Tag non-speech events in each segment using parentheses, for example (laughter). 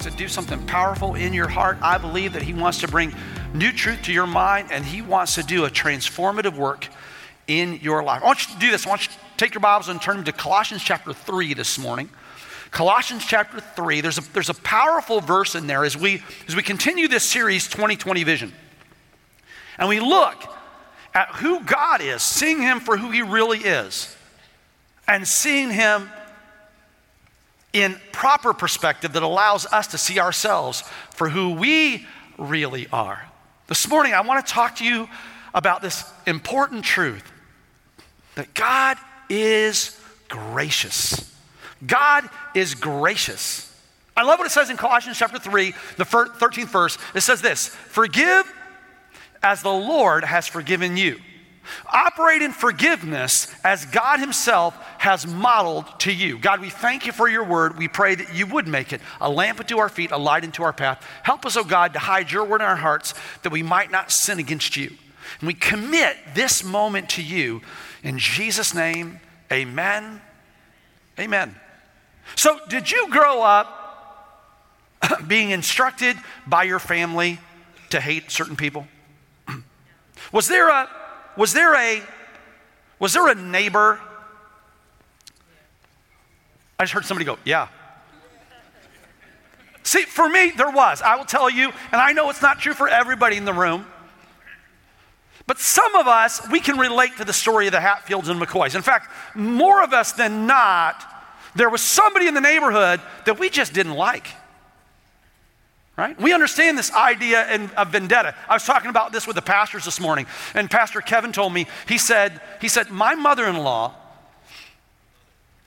wants to do something powerful in your heart. I believe that He wants to bring new truth to your mind and He wants to do a transformative work in your life. I want you to do this. I want you to take your Bibles and turn them to Colossians chapter 3 this morning. Colossians chapter 3, there's a, there's a powerful verse in there as we, as we continue this series, 2020 Vision. And we look at who God is, seeing Him for who He really is, and seeing Him in proper perspective that allows us to see ourselves for who we really are. This morning, I want to talk to you about this important truth that God is gracious. God is gracious. I love what it says in Colossians chapter 3, the 13th verse. It says this Forgive as the Lord has forgiven you. Operate in forgiveness as God Himself has modeled to you. God, we thank you for your word. We pray that you would make it a lamp unto our feet, a light into our path. Help us, oh God, to hide your word in our hearts that we might not sin against you. And we commit this moment to you in Jesus' name. Amen. Amen. So, did you grow up (clears throat) being instructed by your family to hate certain people? (clears throat) Was there a was there a was there a neighbor? I just heard somebody go, "Yeah." See, for me there was. I will tell you, and I know it's not true for everybody in the room. But some of us, we can relate to the story of the Hatfields and McCoys. In fact, more of us than not, there was somebody in the neighborhood that we just didn't like. Right? We understand this idea of vendetta. I was talking about this with the pastors this morning, and Pastor Kevin told me, he said, he said, my mother-in-law,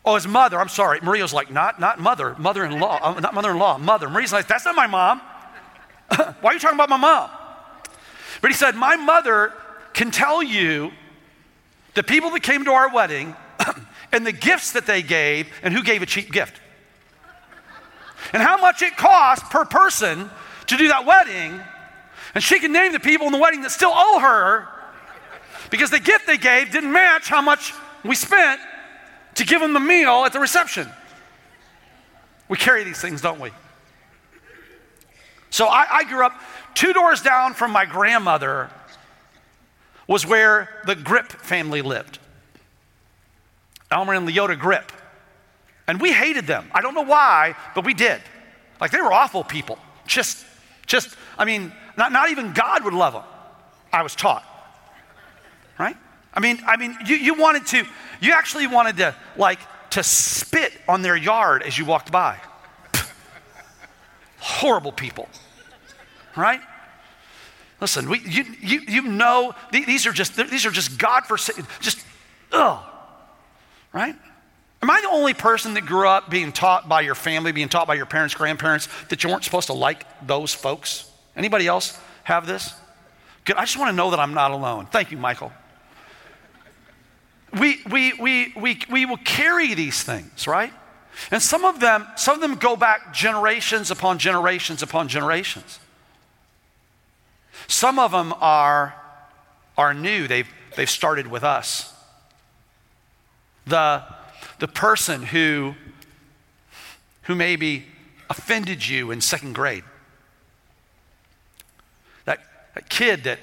oh, his mother, I'm sorry. Maria was like, not, not mother, mother-in-law, uh, not mother-in-law, mother. Maria's like, that's not my mom. (laughs) Why are you talking about my mom? But he said, my mother can tell you the people that came to our wedding (clears throat) and the gifts that they gave and who gave a cheap gift. And how much it cost per person to do that wedding. And she can name the people in the wedding that still owe her because the gift they gave didn't match how much we spent to give them the meal at the reception. We carry these things, don't we? So I, I grew up two doors down from my grandmother was where the Grip family lived. Elmer and Leota Grip. And we hated them. I don't know why, but we did. Like they were awful people. Just, just, I mean, not, not even God would love them. I was taught. Right? I mean, I mean, you, you wanted to, you actually wanted to like to spit on their yard as you walked by. (laughs) Horrible people. Right? Listen, we, you, you, you know, these are just, these are just God forsaken, just, ugh, right? Am I the only person that grew up being taught by your family, being taught by your parents, grandparents, that you weren't supposed to like those folks? Anybody else have this? Good. I just want to know that I'm not alone. Thank you, Michael. We, we, we, we, we will carry these things, right? And some of them, some of them go back generations upon generations upon generations. Some of them are, are new, they've, they've started with us. The, the person who, who maybe offended you in second grade, that, that kid that,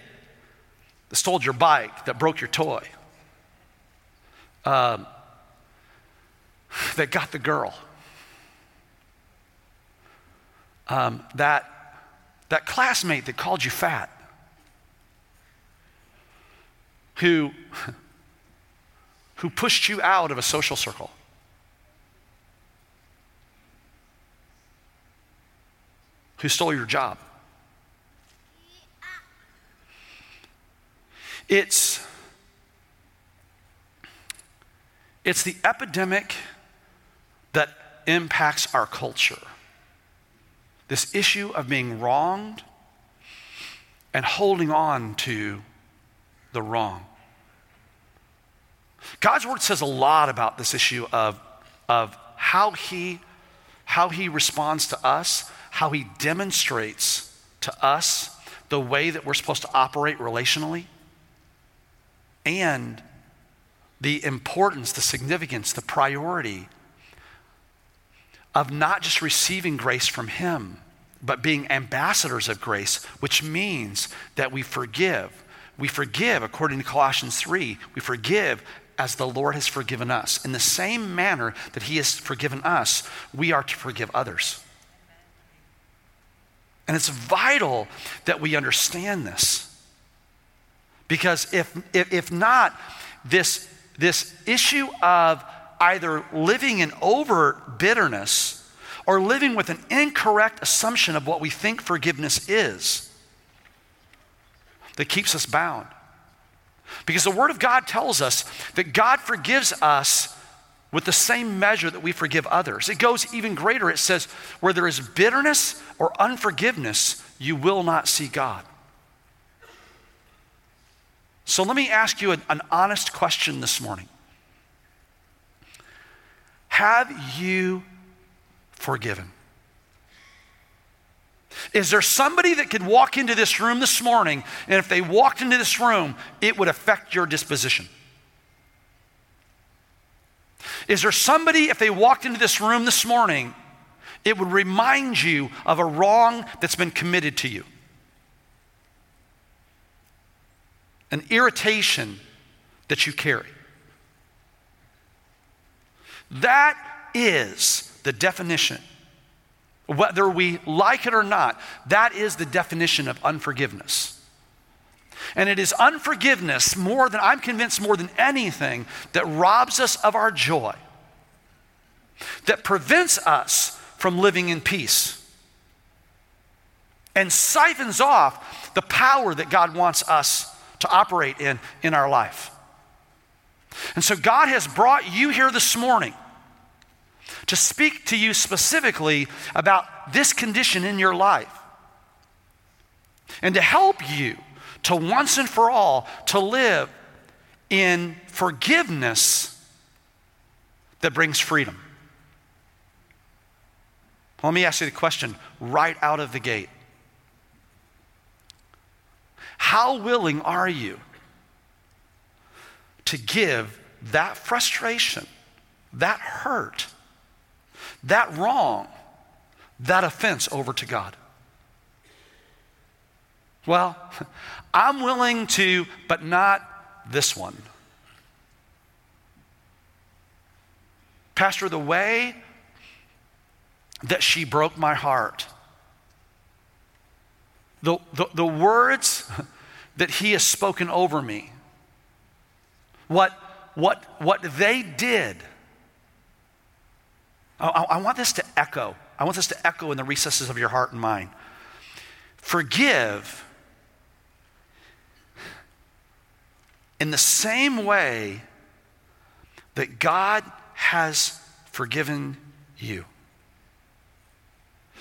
that stole your bike, that broke your toy, um, that got the girl, um, that that classmate that called you fat, who, who pushed you out of a social circle. Who stole your job. It's, it's the epidemic that impacts our culture. This issue of being wronged and holding on to the wrong. God's word says a lot about this issue of, of how, he, how he responds to us, how he demonstrates to us the way that we're supposed to operate relationally, and the importance, the significance, the priority of not just receiving grace from Him, but being ambassadors of grace, which means that we forgive. We forgive, according to Colossians 3, we forgive as the Lord has forgiven us. In the same manner that He has forgiven us, we are to forgive others. And it's vital that we understand this. Because if, if, if not, this, this issue of either living in overt bitterness or living with an incorrect assumption of what we think forgiveness is that keeps us bound. Because the Word of God tells us that God forgives us with the same measure that we forgive others. It goes even greater. It says, where there is bitterness or unforgiveness, you will not see God. So let me ask you an, an honest question this morning. Have you forgiven? Is there somebody that could walk into this room this morning, and if they walked into this room, it would affect your disposition? Is there somebody, if they walked into this room this morning, it would remind you of a wrong that's been committed to you? An irritation that you carry. That is the definition. Whether we like it or not, that is the definition of unforgiveness. And it is unforgiveness more than, I'm convinced, more than anything, that robs us of our joy, that prevents us from living in peace, and siphons off the power that God wants us to operate in in our life. And so God has brought you here this morning to speak to you specifically about this condition in your life and to help you to once and for all to live in forgiveness that brings freedom. Let me ask you the question right out of the gate. How willing are you to give that frustration, that hurt, that wrong, that offense over to God? Well, (laughs) I'm willing to, but not this one. Pastor, the way that she broke my heart, the, the, the words (laughs) that he has spoken over me, what, what, what they did I, I want this to echo. I want this to echo in the recesses of your heart and mind. Forgive in the same way that God has forgiven you.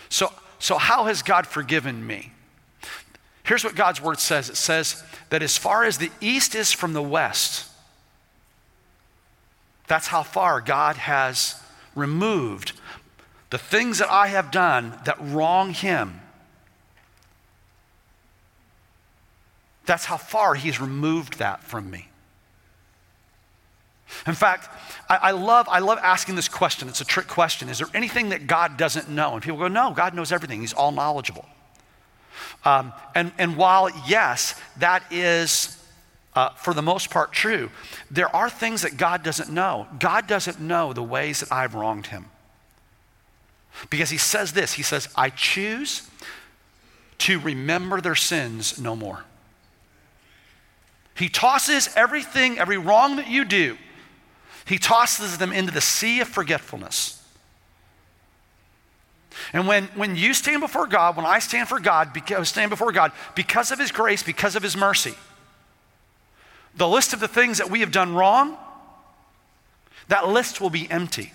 So, so how has God forgiven me? Here's what God's word says it says that as far as the east is from the west, that's how far God has removed the things that I have done that wrong him. That's how far he's removed that from me. In fact, I, I, love, I love asking this question. It's a trick question. Is there anything that God doesn't know? And people go, no, God knows everything. He's all knowledgeable. Um, and, and while, yes, that is uh, for the most part true, there are things that God doesn't know. God doesn't know the ways that I've wronged him. Because he says this He says, I choose to remember their sins no more. He tosses everything, every wrong that you do, he tosses them into the sea of forgetfulness. And when, when you stand before God, when I stand for God, because, stand before God, because of his grace, because of his mercy, the list of the things that we have done wrong, that list will be empty.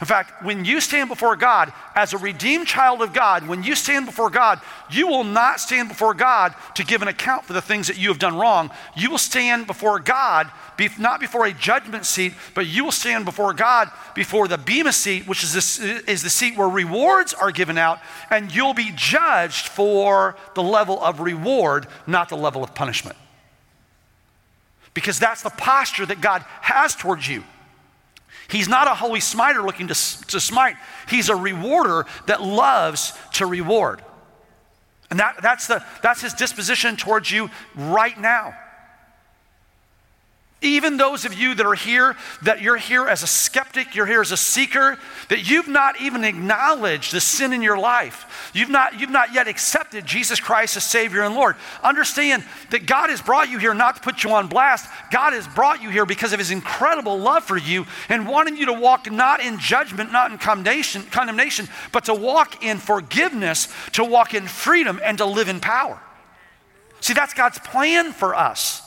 In fact, when you stand before God as a redeemed child of God, when you stand before God, you will not stand before God to give an account for the things that you have done wrong. You will stand before God, not before a judgment seat, but you will stand before God before the Bema seat, which is, is the seat where rewards are given out, and you'll be judged for the level of reward, not the level of punishment. Because that's the posture that God has towards you. He's not a holy smiter looking to, to smite. He's a rewarder that loves to reward. And that, that's, the, that's his disposition towards you right now. Even those of you that are here, that you're here as a skeptic, you're here as a seeker, that you've not even acknowledged the sin in your life. You've not, you've not yet accepted Jesus Christ as Savior and Lord. Understand that God has brought you here not to put you on blast. God has brought you here because of His incredible love for you and wanting you to walk not in judgment, not in condemnation, condemnation, but to walk in forgiveness, to walk in freedom, and to live in power. See, that's God's plan for us.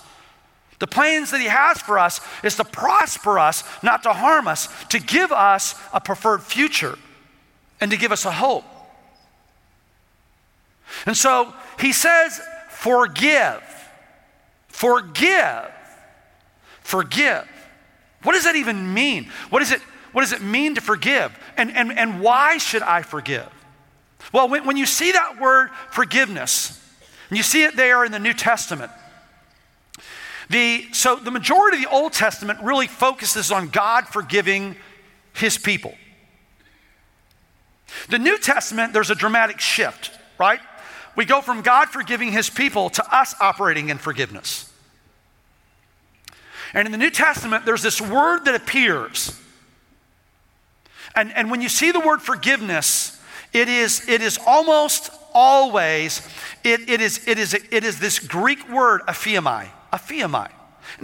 The plans that He has for us is to prosper us, not to harm us, to give us a preferred future, and to give us a hope. And so He says, forgive. Forgive. Forgive. What does that even mean? What, is it, what does it mean to forgive? And, and, and why should I forgive? Well, when, when you see that word forgiveness, and you see it there in the New Testament, the, so the majority of the Old Testament really focuses on God forgiving his people. The New Testament, there's a dramatic shift, right? We go from God forgiving his people to us operating in forgiveness. And in the New Testament, there's this word that appears. And, and when you see the word forgiveness, it is, it is almost always, it, it, is, it, is, it is this Greek word, aphiamai aphiamai.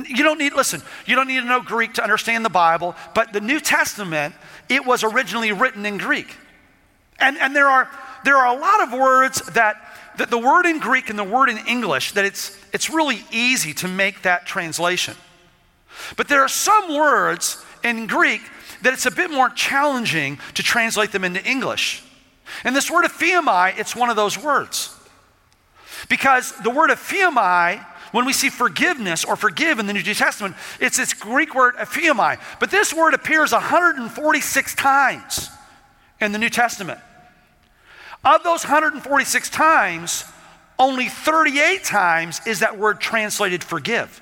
You don't need, listen, you don't need to know Greek to understand the Bible, but the New Testament, it was originally written in Greek. And, and there, are, there are a lot of words that, that the word in Greek and the word in English, that it's, it's really easy to make that translation. But there are some words in Greek that it's a bit more challenging to translate them into English. And this word aphiamai, it's one of those words. Because the word aphiamai when we see forgiveness or forgive in the New Testament, it's this Greek word aphiamai. But this word appears 146 times in the New Testament. Of those 146 times, only 38 times is that word translated forgive.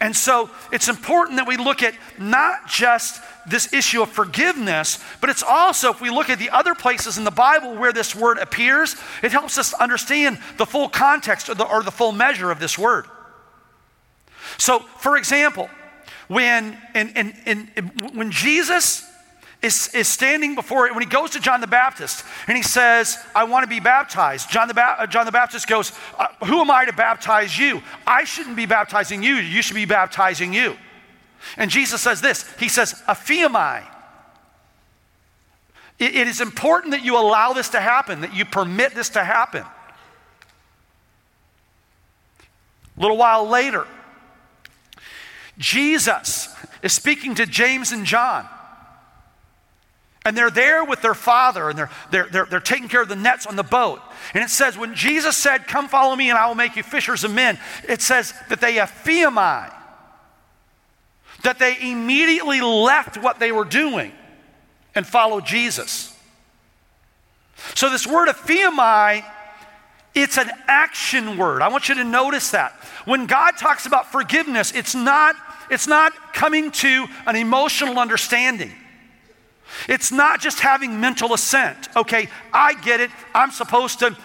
And so it's important that we look at not just this issue of forgiveness, but it's also, if we look at the other places in the Bible where this word appears, it helps us understand the full context or the, or the full measure of this word. So, for example, when, in, in, in, when Jesus is, is standing before, it when he goes to John the Baptist and he says, I want to be baptized, John the, ba- John the Baptist goes, uh, Who am I to baptize you? I shouldn't be baptizing you, you should be baptizing you. And Jesus says this He says, Aphiamai. It, it is important that you allow this to happen, that you permit this to happen. A little while later, Jesus is speaking to James and John. And they're there with their father and they're, they're, they're, they're taking care of the nets on the boat. And it says, when Jesus said, Come follow me and I will make you fishers of men, it says that they aphiamai that they immediately left what they were doing and followed Jesus. So, this word aphiamai, it's an action word. I want you to notice that. When God talks about forgiveness, it's not, it's not coming to an emotional understanding. It's not just having mental assent. Okay, I get it. I'm supposed to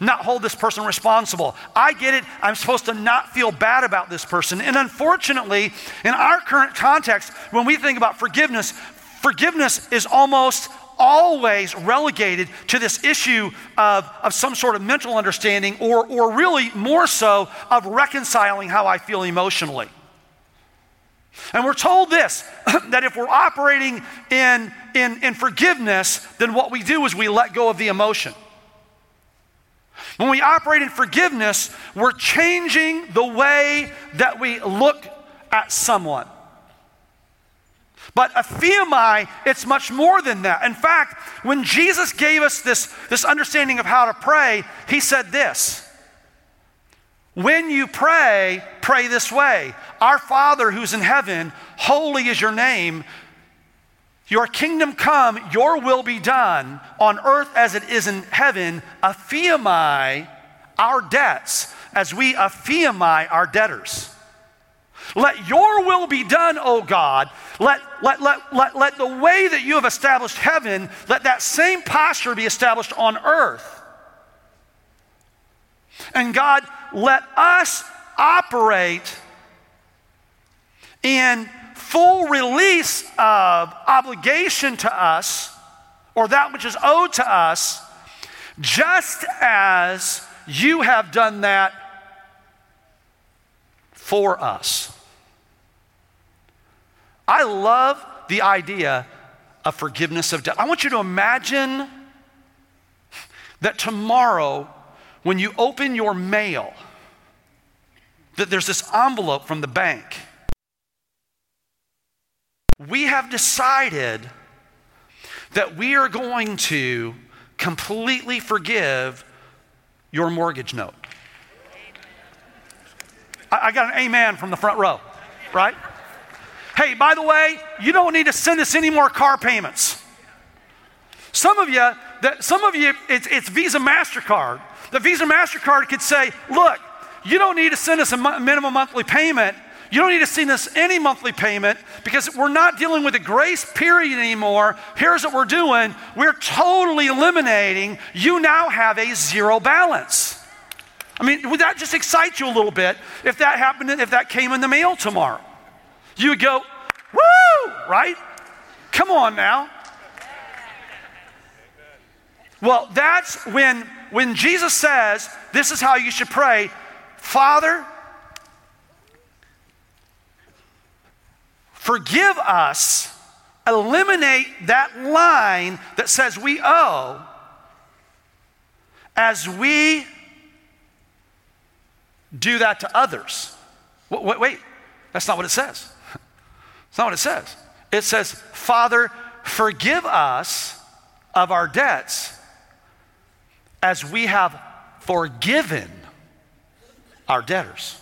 not hold this person responsible. I get it. I'm supposed to not feel bad about this person. And unfortunately, in our current context, when we think about forgiveness, forgiveness is almost always relegated to this issue of, of some sort of mental understanding, or, or really more so of reconciling how I feel emotionally. And we're told this (clears throat) that if we're operating in, in, in forgiveness, then what we do is we let go of the emotion. When we operate in forgiveness, we're changing the way that we look at someone. But aphiamai, it's much more than that. In fact, when Jesus gave us this, this understanding of how to pray, he said this when you pray, pray this way Our Father who's in heaven, holy is your name. Your kingdom come, your will be done on earth as it is in heaven. Aphiamai our debts as we aphiamai our debtors. Let your will be done, O God. Let, let, let, let, let the way that you have established heaven, let that same posture be established on earth. And God, let us operate in full release of obligation to us or that which is owed to us, just as you have done that for us. I love the idea of forgiveness of debt. I want you to imagine that tomorrow, when you open your mail, that there's this envelope from the bank. We have decided that we are going to completely forgive your mortgage note. I, I got an amen from the front row, right? Hey, by the way, you don't need to send us any more car payments. Some of you, that some of you, it's, it's Visa MasterCard. The Visa MasterCard could say, look, you don't need to send us a minimum monthly payment. You don't need to send us any monthly payment because we're not dealing with a grace period anymore. Here's what we're doing we're totally eliminating, you now have a zero balance. I mean, would that just excite you a little bit if that happened, if that came in the mail tomorrow? You would go, woo, right? Come on now. Well, that's when when Jesus says, this is how you should pray, Father, forgive us, eliminate that line that says we owe as we do that to others. Wait, wait, that's not what it says. (laughs) That's not what it says. It says, Father, forgive us of our debts as we have forgiven our debtors.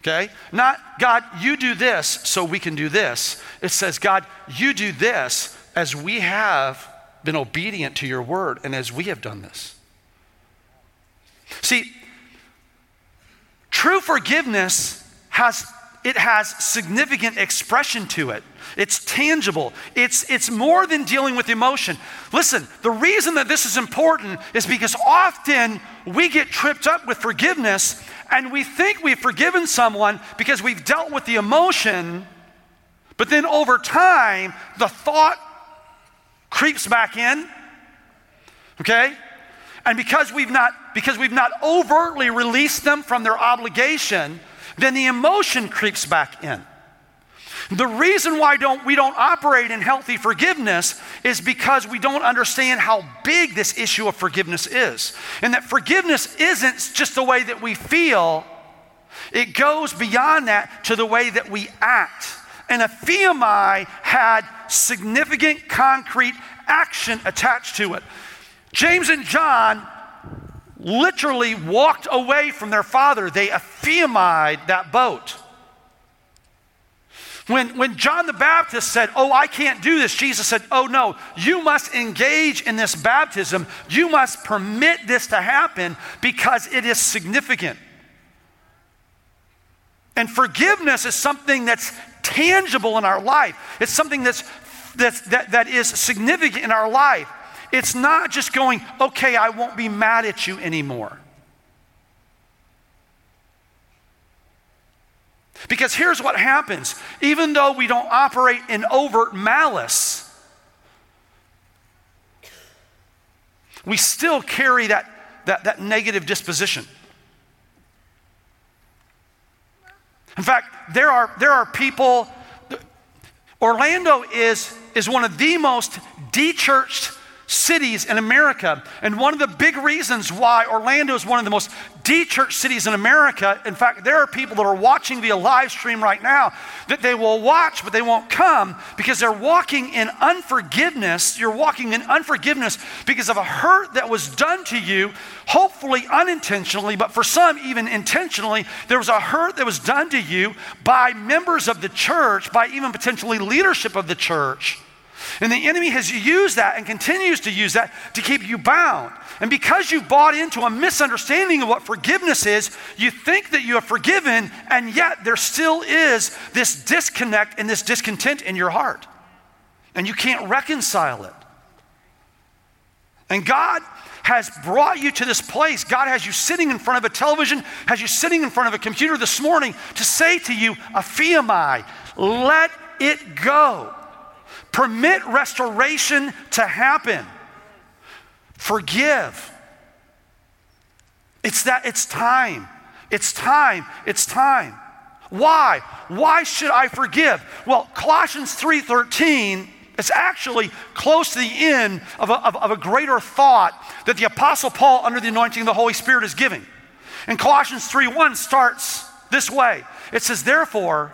Okay? Not, God, you do this so we can do this. It says, God, you do this as we have been obedient to your word and as we have done this. See, true forgiveness has it has significant expression to it. It's tangible. It's, it's more than dealing with emotion. Listen, the reason that this is important is because often we get tripped up with forgiveness and we think we've forgiven someone because we've dealt with the emotion, but then over time, the thought creeps back in. Okay? And because we've not because we've not overtly released them from their obligation, then the emotion creeps back in. The reason why don't, we don't operate in healthy forgiveness is because we don't understand how big this issue of forgiveness is. And that forgiveness isn't just the way that we feel, it goes beyond that to the way that we act. And Aphiamai had significant concrete action attached to it. James and John literally walked away from their father. They Ephemied that boat. When, when John the Baptist said, Oh, I can't do this, Jesus said, Oh, no, you must engage in this baptism. You must permit this to happen because it is significant. And forgiveness is something that's tangible in our life, it's something that's, that's, that, that is significant in our life. It's not just going, okay, I won't be mad at you anymore. Because here's what happens even though we don't operate in overt malice, we still carry that, that, that negative disposition. In fact, there are, there are people, Orlando is, is one of the most de-churched cities in America. And one of the big reasons why Orlando is one of the most de-church cities in America, in fact, there are people that are watching via live stream right now that they will watch, but they won't come because they're walking in unforgiveness. You're walking in unforgiveness because of a hurt that was done to you, hopefully unintentionally, but for some, even intentionally. There was a hurt that was done to you by members of the church, by even potentially leadership of the church And the enemy has used that and continues to use that to keep you bound. And because you've bought into a misunderstanding of what forgiveness is, you think that you have forgiven, and yet there still is this disconnect and this discontent in your heart. And you can't reconcile it. And God has brought you to this place. God has you sitting in front of a television, has you sitting in front of a computer this morning to say to you, Aphiamai, let it go. Permit restoration to happen. Forgive. It's that it's time. It's time. It's time. Why? Why should I forgive? Well, Colossians 3:13 is actually close to the end of a, of, of a greater thought that the Apostle Paul, under the anointing of the Holy Spirit, is giving. And Colossians 3:1 starts this way. It says, therefore,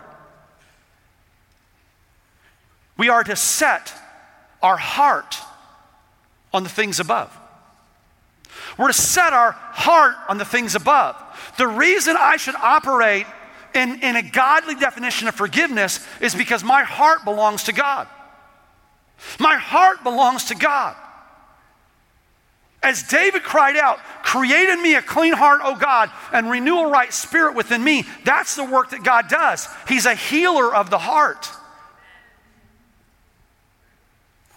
we are to set our heart on the things above. We're to set our heart on the things above. The reason I should operate in, in a godly definition of forgiveness is because my heart belongs to God. My heart belongs to God. As David cried out, Create in me a clean heart, O God, and renew a right spirit within me, that's the work that God does. He's a healer of the heart.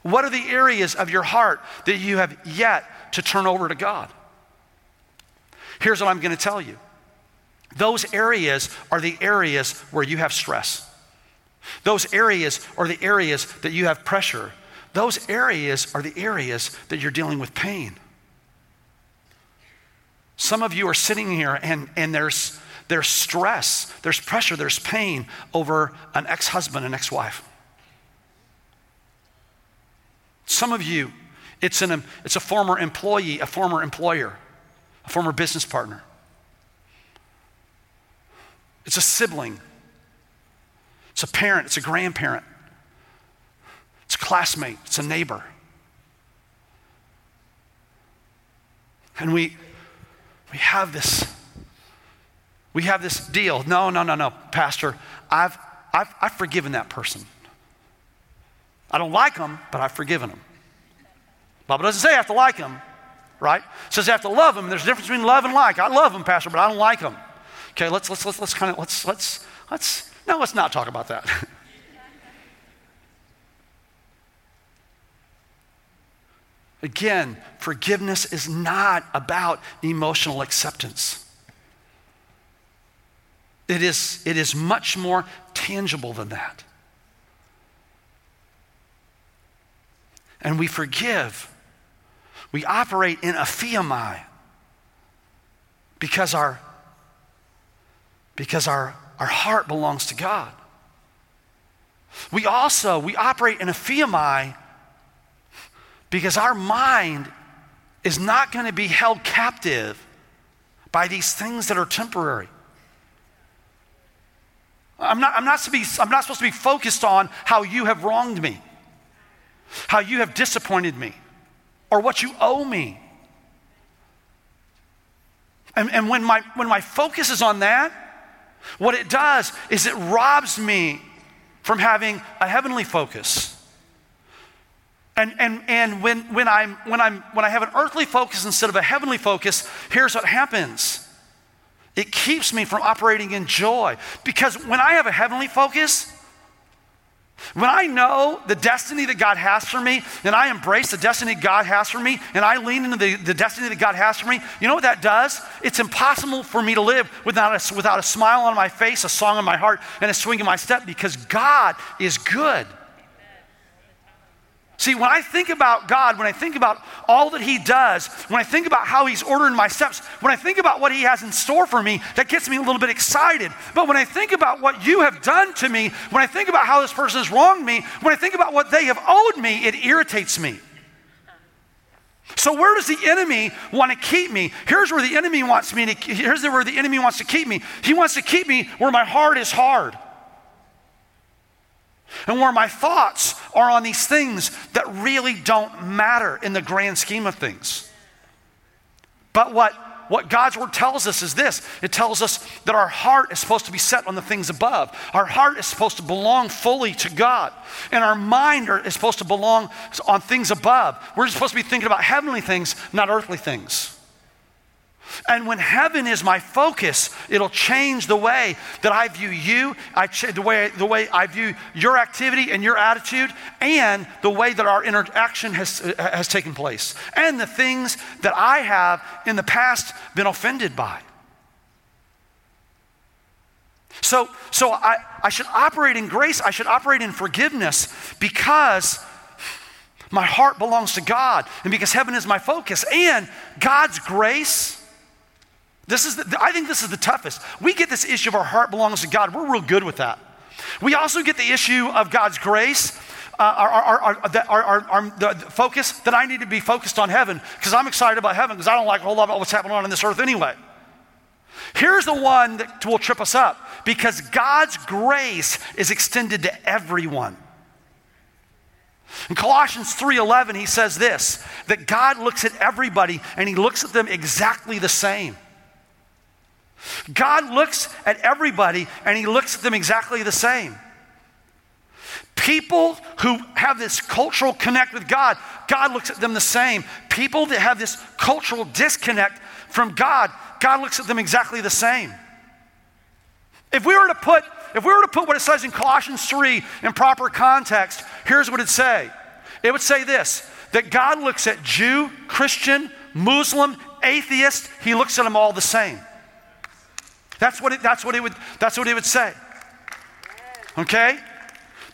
What are the areas of your heart that you have yet to turn over to God? Here's what I'm going to tell you those areas are the areas where you have stress. Those areas are the areas that you have pressure. Those areas are the areas that you're dealing with pain. Some of you are sitting here and, and there's, there's stress, there's pressure, there's pain over an ex husband, an ex wife. Some of you, it's, an, it's a former employee, a former employer, a former business partner. It's a sibling. It's a parent. It's a grandparent. It's a classmate. It's a neighbor. And we, we have this, we have this deal. No, no, no, no, Pastor, I've, I've, I've forgiven that person. I don't like them, but I've forgiven them. Bible doesn't say I have to like them, right? It says I have to love them. There's a difference between love and like. I love them, Pastor, but I don't like them. Okay, let's let's let's let's kind of let's let's let's no, let's not talk about that. (laughs) Again, forgiveness is not about emotional acceptance. It is, it is much more tangible than that. and we forgive. We operate in aphiamai because our because our, our heart belongs to God. We also we operate in aphiamai because our mind is not going to be held captive by these things that are temporary. I'm not, I'm, not to be, I'm not supposed to be focused on how you have wronged me how you have disappointed me, or what you owe me. And, and when, my, when my focus is on that, what it does is it robs me from having a heavenly focus. And, and, and when, when, I'm, when, I'm, when I have an earthly focus instead of a heavenly focus, here's what happens it keeps me from operating in joy. Because when I have a heavenly focus, when I know the destiny that God has for me, and I embrace the destiny God has for me, and I lean into the, the destiny that God has for me, you know what that does? It's impossible for me to live without a, without a smile on my face, a song in my heart, and a swing in my step because God is good. See, when I think about God, when I think about all that He does, when I think about how He's ordering my steps, when I think about what He has in store for me, that gets me a little bit excited. But when I think about what you have done to me, when I think about how this person has wronged me, when I think about what they have owed me, it irritates me. So where does the enemy want to keep me? Here's where the enemy wants me to here's where the enemy wants to keep me. He wants to keep me where my heart is hard and where my thoughts are on these things that really don't matter in the grand scheme of things. But what, what God's word tells us is this it tells us that our heart is supposed to be set on the things above. Our heart is supposed to belong fully to God. And our mind are, is supposed to belong on things above. We're supposed to be thinking about heavenly things, not earthly things. And when heaven is my focus, it'll change the way that I view you, I ch- the, way, the way I view your activity and your attitude, and the way that our interaction has, uh, has taken place, and the things that I have in the past been offended by. So, so I, I should operate in grace, I should operate in forgiveness because my heart belongs to God, and because heaven is my focus, and God's grace this is the, I think this is the toughest. We get this issue of our heart belongs to God. We're real good with that. We also get the issue of God's grace, uh, our, our, our, our, the focus that I need to be focused on heaven because I'm excited about heaven because I don't like a whole lot about what's happening on in this earth anyway. Here's the one that will trip us up because God's grace is extended to everyone. In Colossians 3:11 he says this that God looks at everybody and he looks at them exactly the same. God looks at everybody and he looks at them exactly the same. People who have this cultural connect with God, God looks at them the same. People that have this cultural disconnect from God, God looks at them exactly the same. If we were to put if we were to put what it says in Colossians 3 in proper context, here's what it'd say. It would say this that God looks at Jew, Christian, Muslim, atheist, he looks at them all the same. That's what it, that's what it would that's what it would say. Okay?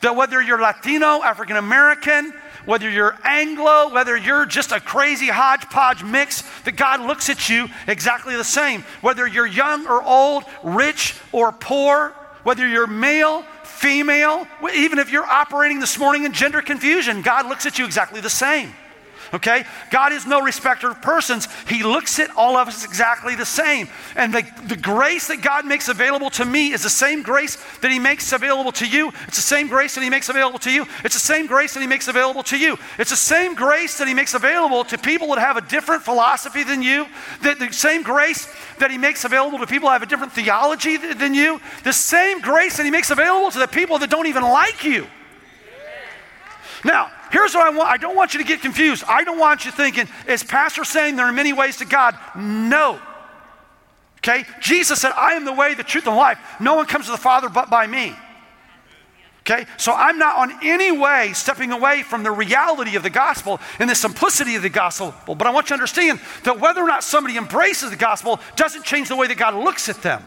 That whether you're Latino, African American, whether you're Anglo, whether you're just a crazy hodgepodge mix, that God looks at you exactly the same. Whether you're young or old, rich or poor, whether you're male, female, even if you're operating this morning in gender confusion, God looks at you exactly the same okay? God is no respecter of persons. He looks at all of us exactly the same. And the, the grace that God makes available to me is the same grace that He makes available to you. It's the same grace that He makes available to you. It's the same grace that He makes available to you. It's the same grace that He makes available to people that have a different philosophy than you. The, the same grace that He makes available to people that have a different theology than you. The same grace that He makes available to the people that don't even like you. Now, Here's what I want. I don't want you to get confused. I don't want you thinking, is Pastor saying there are many ways to God? No. Okay? Jesus said, I am the way, the truth, and life. No one comes to the Father but by me. Okay? So I'm not on any way stepping away from the reality of the gospel and the simplicity of the gospel. But I want you to understand that whether or not somebody embraces the gospel doesn't change the way that God looks at them.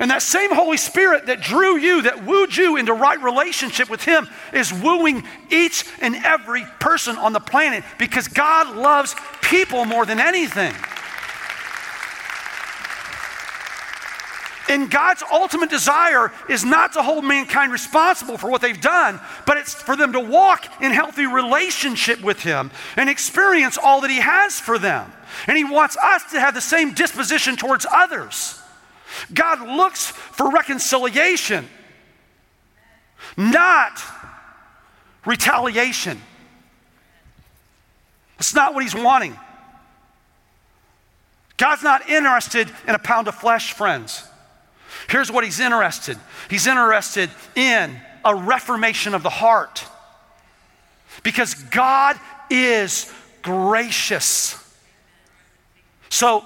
And that same Holy Spirit that drew you, that wooed you into right relationship with Him, is wooing each and every person on the planet because God loves people more than anything. And God's ultimate desire is not to hold mankind responsible for what they've done, but it's for them to walk in healthy relationship with Him and experience all that He has for them. And He wants us to have the same disposition towards others. God looks for reconciliation, not retaliation. It's not what He's wanting. God's not interested in a pound of flesh, friends. Here's what He's interested He's interested in a reformation of the heart. Because God is gracious. So,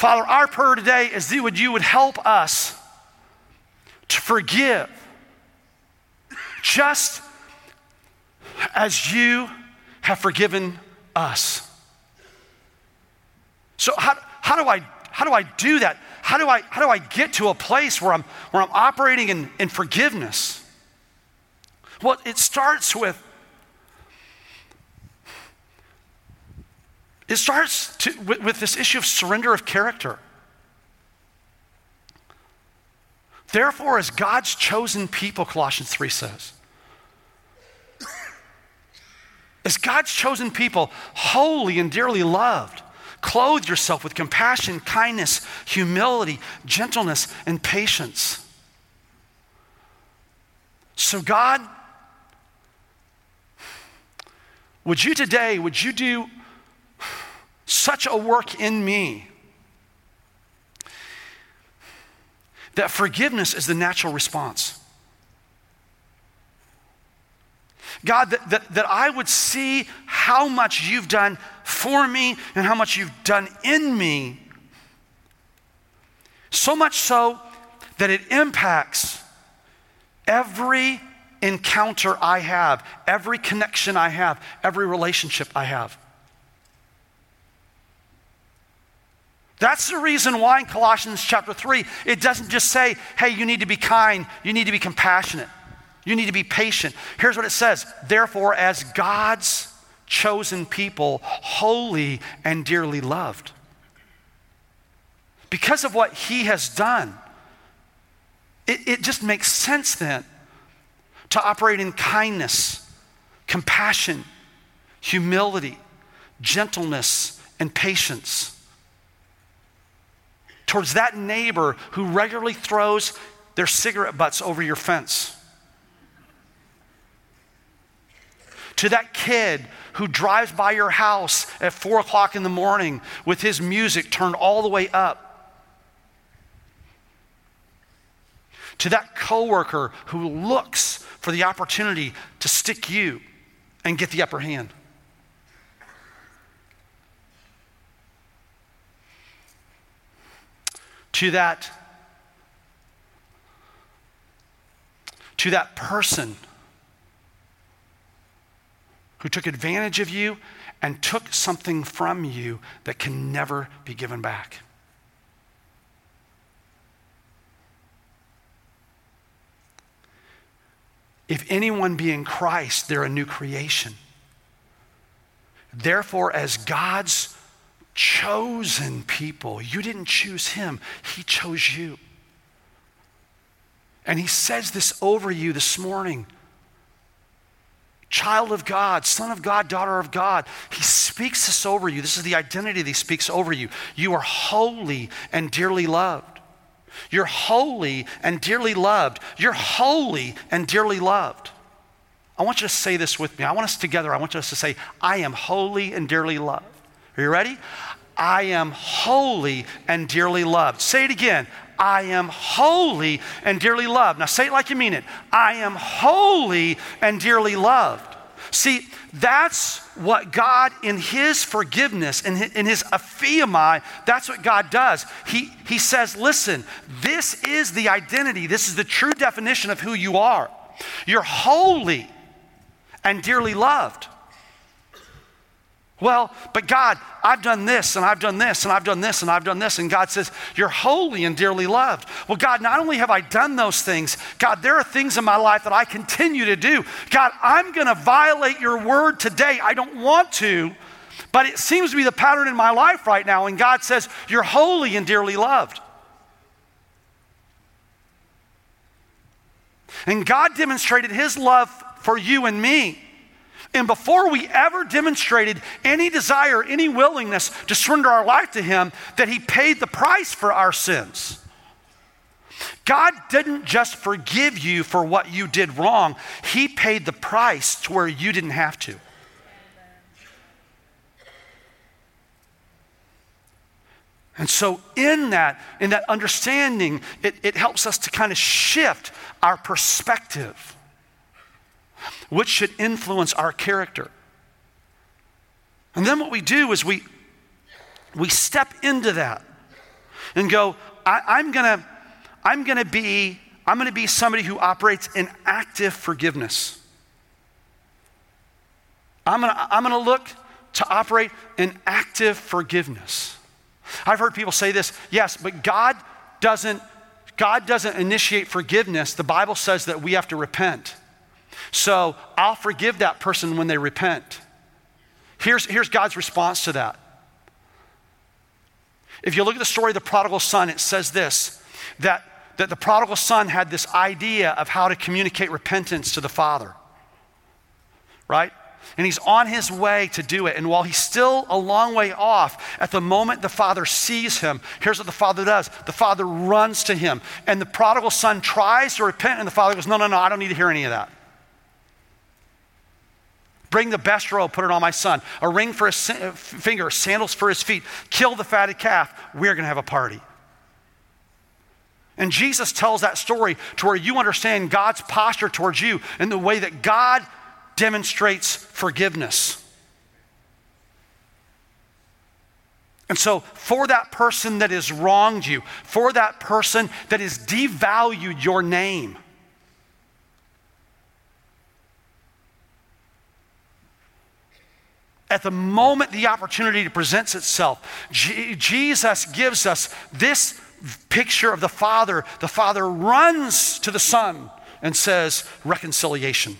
Father, our prayer today is that you would help us to forgive just as you have forgiven us. So how, how do I how do I do that? How do I how do I get to a place where I'm where I'm operating in, in forgiveness? Well, it starts with It starts to, with, with this issue of surrender of character. Therefore, as God's chosen people, Colossians 3 says, as God's chosen people, holy and dearly loved, clothe yourself with compassion, kindness, humility, gentleness, and patience. So, God, would you today, would you do such a work in me that forgiveness is the natural response. God, that, that, that I would see how much you've done for me and how much you've done in me. So much so that it impacts every encounter I have, every connection I have, every relationship I have. That's the reason why in Colossians chapter 3, it doesn't just say, hey, you need to be kind, you need to be compassionate, you need to be patient. Here's what it says Therefore, as God's chosen people, holy and dearly loved. Because of what He has done, it, it just makes sense then to operate in kindness, compassion, humility, gentleness, and patience towards that neighbor who regularly throws their cigarette butts over your fence. To that kid who drives by your house at four o'clock in the morning with his music turned all the way up. To that coworker who looks for the opportunity to stick you and get the upper hand. To that to that person who took advantage of you and took something from you that can never be given back. If anyone be in Christ, they're a new creation. Therefore, as God's chosen people. You didn't choose him, he chose you. And he says this over you this morning. Child of God, son of God, daughter of God. He speaks this over you. This is the identity that he speaks over you. You are holy and dearly loved. You're holy and dearly loved. You're holy and dearly loved. I want you to say this with me. I want us together, I want us to say, I am holy and dearly loved. Are you ready? I am holy and dearly loved. Say it again. I am holy and dearly loved. Now say it like you mean it. I am holy and dearly loved. See, that's what God, in His forgiveness, in His, in his that's what God does. He, he says, listen, this is the identity, this is the true definition of who you are. You're holy and dearly loved. Well, but God, I've done this and I've done this and I've done this and I've done this. And God says, You're holy and dearly loved. Well, God, not only have I done those things, God, there are things in my life that I continue to do. God, I'm going to violate your word today. I don't want to, but it seems to be the pattern in my life right now. And God says, You're holy and dearly loved. And God demonstrated his love for you and me and before we ever demonstrated any desire, any willingness to surrender our life to Him, that He paid the price for our sins. God didn't just forgive you for what you did wrong, He paid the price to where you didn't have to. And so, in that, in that understanding, it, it helps us to kind of shift our perspective which should influence our character. And then what we do is we, we step into that and go, I, am gonna, I'm gonna be, I'm gonna be somebody who operates in active forgiveness. I'm gonna, I'm gonna look to operate in active forgiveness. I've heard people say this, yes, but God doesn't, God doesn't initiate forgiveness. The Bible says that we have to repent. So I'll forgive that person when they repent. Here's, here's God's response to that. If you look at the story of the prodigal son, it says this that, that the prodigal son had this idea of how to communicate repentance to the father, right? And he's on his way to do it. And while he's still a long way off, at the moment the father sees him, here's what the father does the father runs to him. And the prodigal son tries to repent, and the father goes, No, no, no, I don't need to hear any of that. Bring the best robe, put it on my son. A ring for his finger, sandals for his feet. Kill the fatted calf. We're going to have a party. And Jesus tells that story to where you understand God's posture towards you and the way that God demonstrates forgiveness. And so, for that person that has wronged you, for that person that has devalued your name, at the moment the opportunity presents itself, G- Jesus gives us this picture of the Father. The Father runs to the Son and says, reconciliation,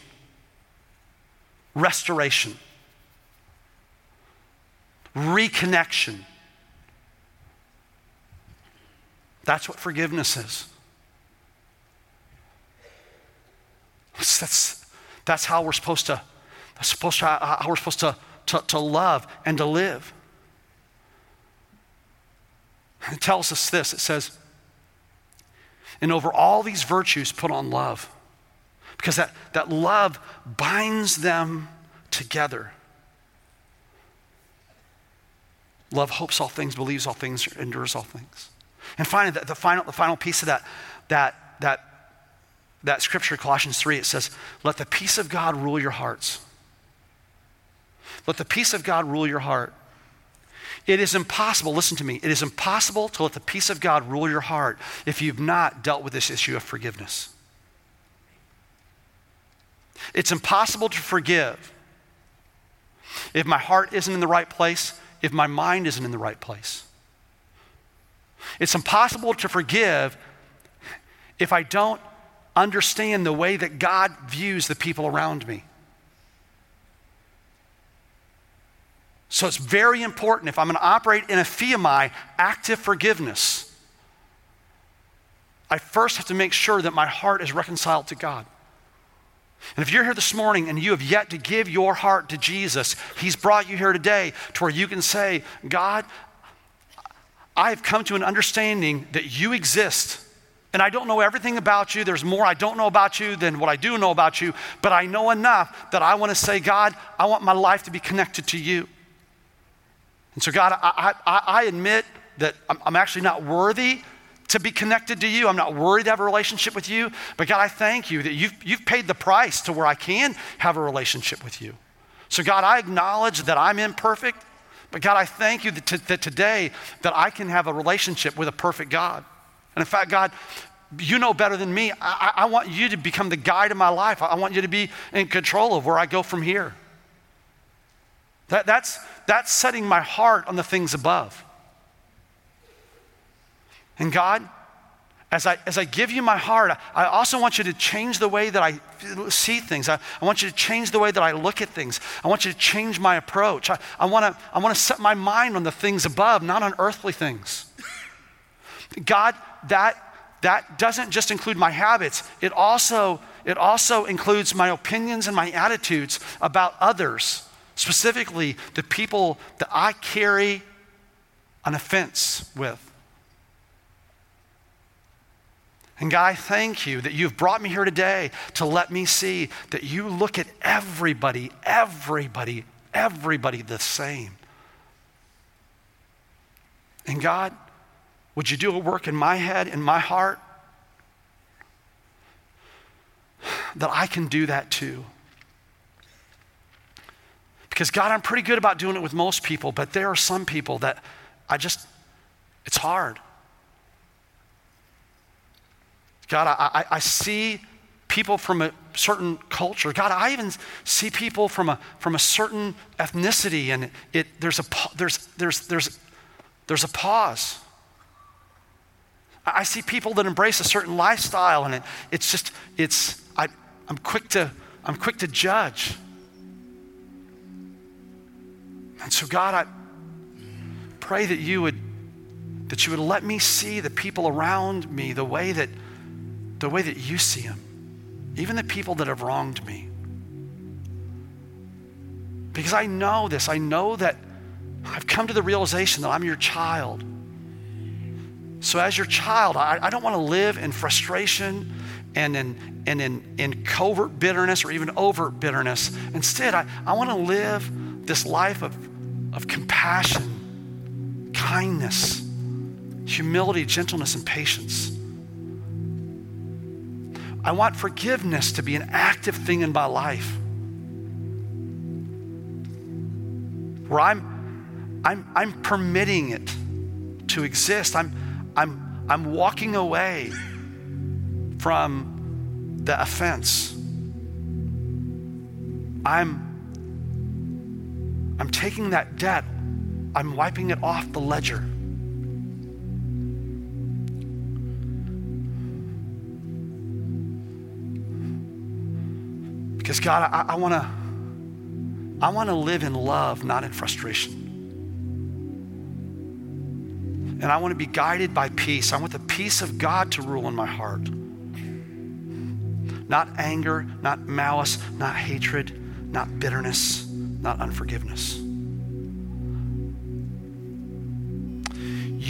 restoration, reconnection. That's what forgiveness is. That's, that's how we're supposed to, supposed to, how we're supposed to, to, to love and to live. It tells us this it says, and over all these virtues, put on love. Because that, that love binds them together. Love hopes all things, believes all things, endures all things. And finally, the, the, final, the final piece of that, that, that, that scripture, Colossians 3, it says, Let the peace of God rule your hearts. Let the peace of God rule your heart. It is impossible, listen to me, it is impossible to let the peace of God rule your heart if you've not dealt with this issue of forgiveness. It's impossible to forgive if my heart isn't in the right place, if my mind isn't in the right place. It's impossible to forgive if I don't understand the way that God views the people around me. So it's very important if I'm going to operate in aphiemi, active forgiveness, I first have to make sure that my heart is reconciled to God. And if you're here this morning and you have yet to give your heart to Jesus, He's brought you here today to where you can say, God, I have come to an understanding that you exist. And I don't know everything about you. There's more I don't know about you than what I do know about you. But I know enough that I want to say, God, I want my life to be connected to you. And so, God, I, I, I admit that I'm, I'm actually not worthy to be connected to you. I'm not worried to have a relationship with you. But God, I thank you that you've, you've paid the price to where I can have a relationship with you. So, God, I acknowledge that I'm imperfect. But God, I thank you that, t- that today that I can have a relationship with a perfect God. And in fact, God, you know better than me. I, I want you to become the guide of my life. I want you to be in control of where I go from here. That, that's, that's setting my heart on the things above. And God, as I, as I give you my heart, I also want you to change the way that I see things. I, I want you to change the way that I look at things. I want you to change my approach. I, I want to I wanna set my mind on the things above, not on earthly things. God, that, that doesn't just include my habits, it also, it also includes my opinions and my attitudes about others, specifically the people that I carry an offense with. And God, thank you that you've brought me here today to let me see that you look at everybody, everybody, everybody the same. And God, would you do a work in my head, in my heart, that I can do that too? Because, God, I'm pretty good about doing it with most people, but there are some people that I just, it's hard. God, I, I, I see people from a certain culture. God, I even see people from a, from a certain ethnicity, and it, it, there's, a, there's, there's, there's, there's a pause. I see people that embrace a certain lifestyle, and it, it's just, it's, I, I'm, quick to, I'm quick to judge. And so, God, I pray that you would, that you would let me see the people around me the way that the way that you see them, even the people that have wronged me. Because I know this. I know that I've come to the realization that I'm your child. So, as your child, I, I don't want to live in frustration and in and in, in covert bitterness or even overt bitterness. Instead, I, I want to live this life of, of compassion, kindness, humility, gentleness, and patience. I want forgiveness to be an active thing in my life. Where I'm, I'm, I'm permitting it to exist. I'm, I'm, I'm walking away from the offense. I'm, I'm taking that debt, I'm wiping it off the ledger. Because God, I, I want to I want to live in love, not in frustration. And I want to be guided by peace. I want the peace of God to rule in my heart. Not anger, not malice, not hatred, not bitterness, not unforgiveness.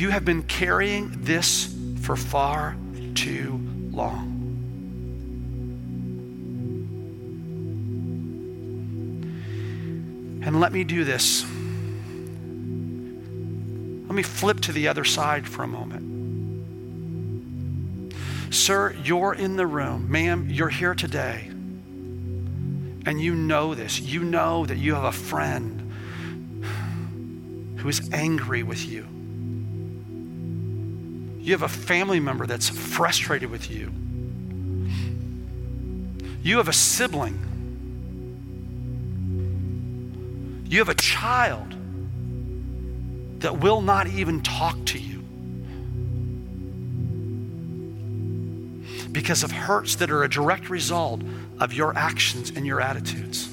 You have been carrying this for far too long. And let me do this. Let me flip to the other side for a moment. Sir, you're in the room. Ma'am, you're here today. And you know this. You know that you have a friend who is angry with you. You have a family member that's frustrated with you. You have a sibling You have a child that will not even talk to you because of hurts that are a direct result of your actions and your attitudes.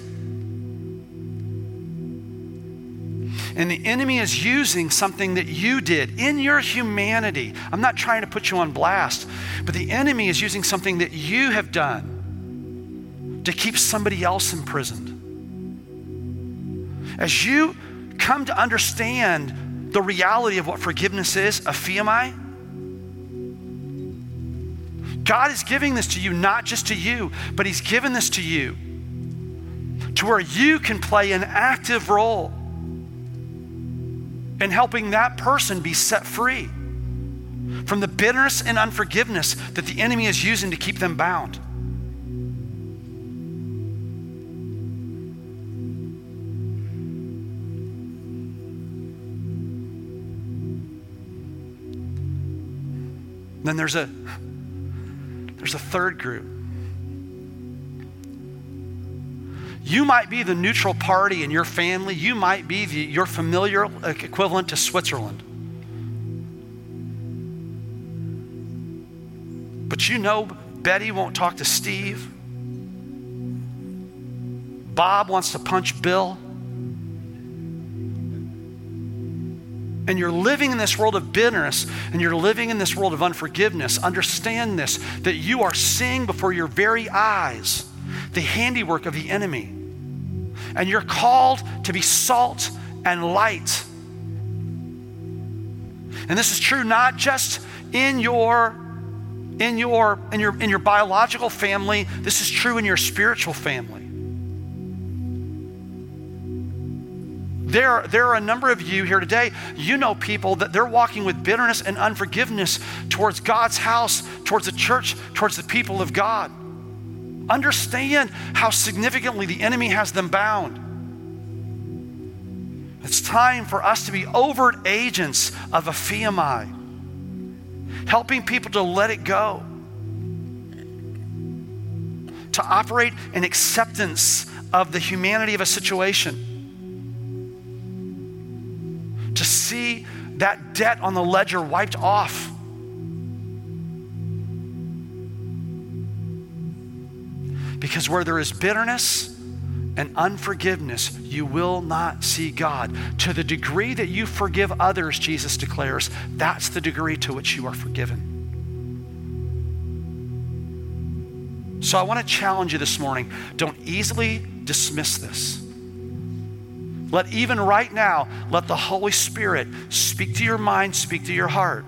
And the enemy is using something that you did in your humanity. I'm not trying to put you on blast, but the enemy is using something that you have done to keep somebody else imprisoned. As you come to understand the reality of what forgiveness is, a aphiemi, God is giving this to you, not just to you, but He's given this to you to where you can play an active role in helping that person be set free from the bitterness and unforgiveness that the enemy is using to keep them bound. Then there's a there's a third group. You might be the neutral party in your family. You might be the, your familiar equivalent to Switzerland. But you know Betty won't talk to Steve. Bob wants to punch Bill. And you're living in this world of bitterness and you're living in this world of unforgiveness, understand this that you are seeing before your very eyes the handiwork of the enemy. And you're called to be salt and light. And this is true not just in your in your in your in your biological family, this is true in your spiritual family. There, there are a number of you here today, you know people that they're walking with bitterness and unforgiveness towards God's house, towards the church, towards the people of God. Understand how significantly the enemy has them bound. It's time for us to be overt agents of aphiemi, helping people to let it go, to operate in acceptance of the humanity of a situation that debt on the ledger wiped off. Because where there is bitterness and unforgiveness, you will not see God. To the degree that you forgive others, Jesus declares, that's the degree to which you are forgiven. So I want to challenge you this morning don't easily dismiss this. Let even right now, let the Holy Spirit speak to your mind, speak to your heart.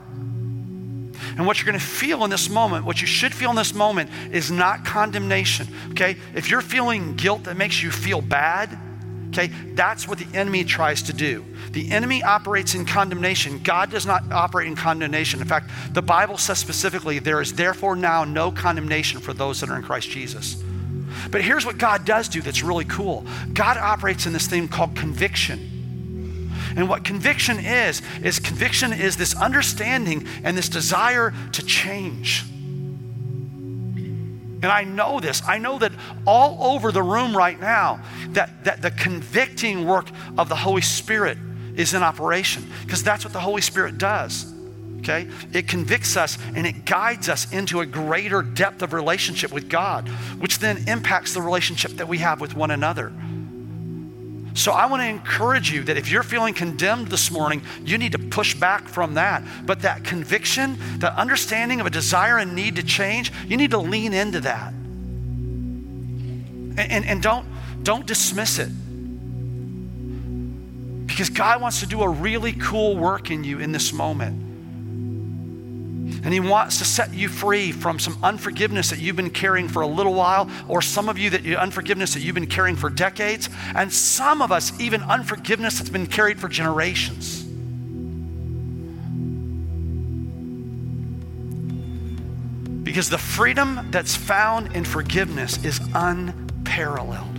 And what you're going to feel in this moment, what you should feel in this moment, is not condemnation. Okay? If you're feeling guilt that makes you feel bad, okay, that's what the enemy tries to do. The enemy operates in condemnation. God does not operate in condemnation. In fact, the Bible says specifically, there is therefore now no condemnation for those that are in Christ Jesus. But here's what God does do that's really cool God operates in this thing called conviction. And what conviction is, is conviction is this understanding and this desire to change. And I know this. I know that all over the room right now, that, that the convicting work of the Holy Spirit is in operation because that's what the Holy Spirit does. Okay? It convicts us and it guides us into a greater depth of relationship with God, which then impacts the relationship that we have with one another. So I want to encourage you that if you're feeling condemned this morning, you need to push back from that. But that conviction, that understanding of a desire and need to change, you need to lean into that. And, and, and don't, don't dismiss it. Because God wants to do a really cool work in you in this moment. And He wants to set you free from some unforgiveness that you've been carrying for a little while, or some of you that you, unforgiveness that you've been carrying for decades, and some of us even unforgiveness that's been carried for generations. Because the freedom that's found in forgiveness is unparalleled.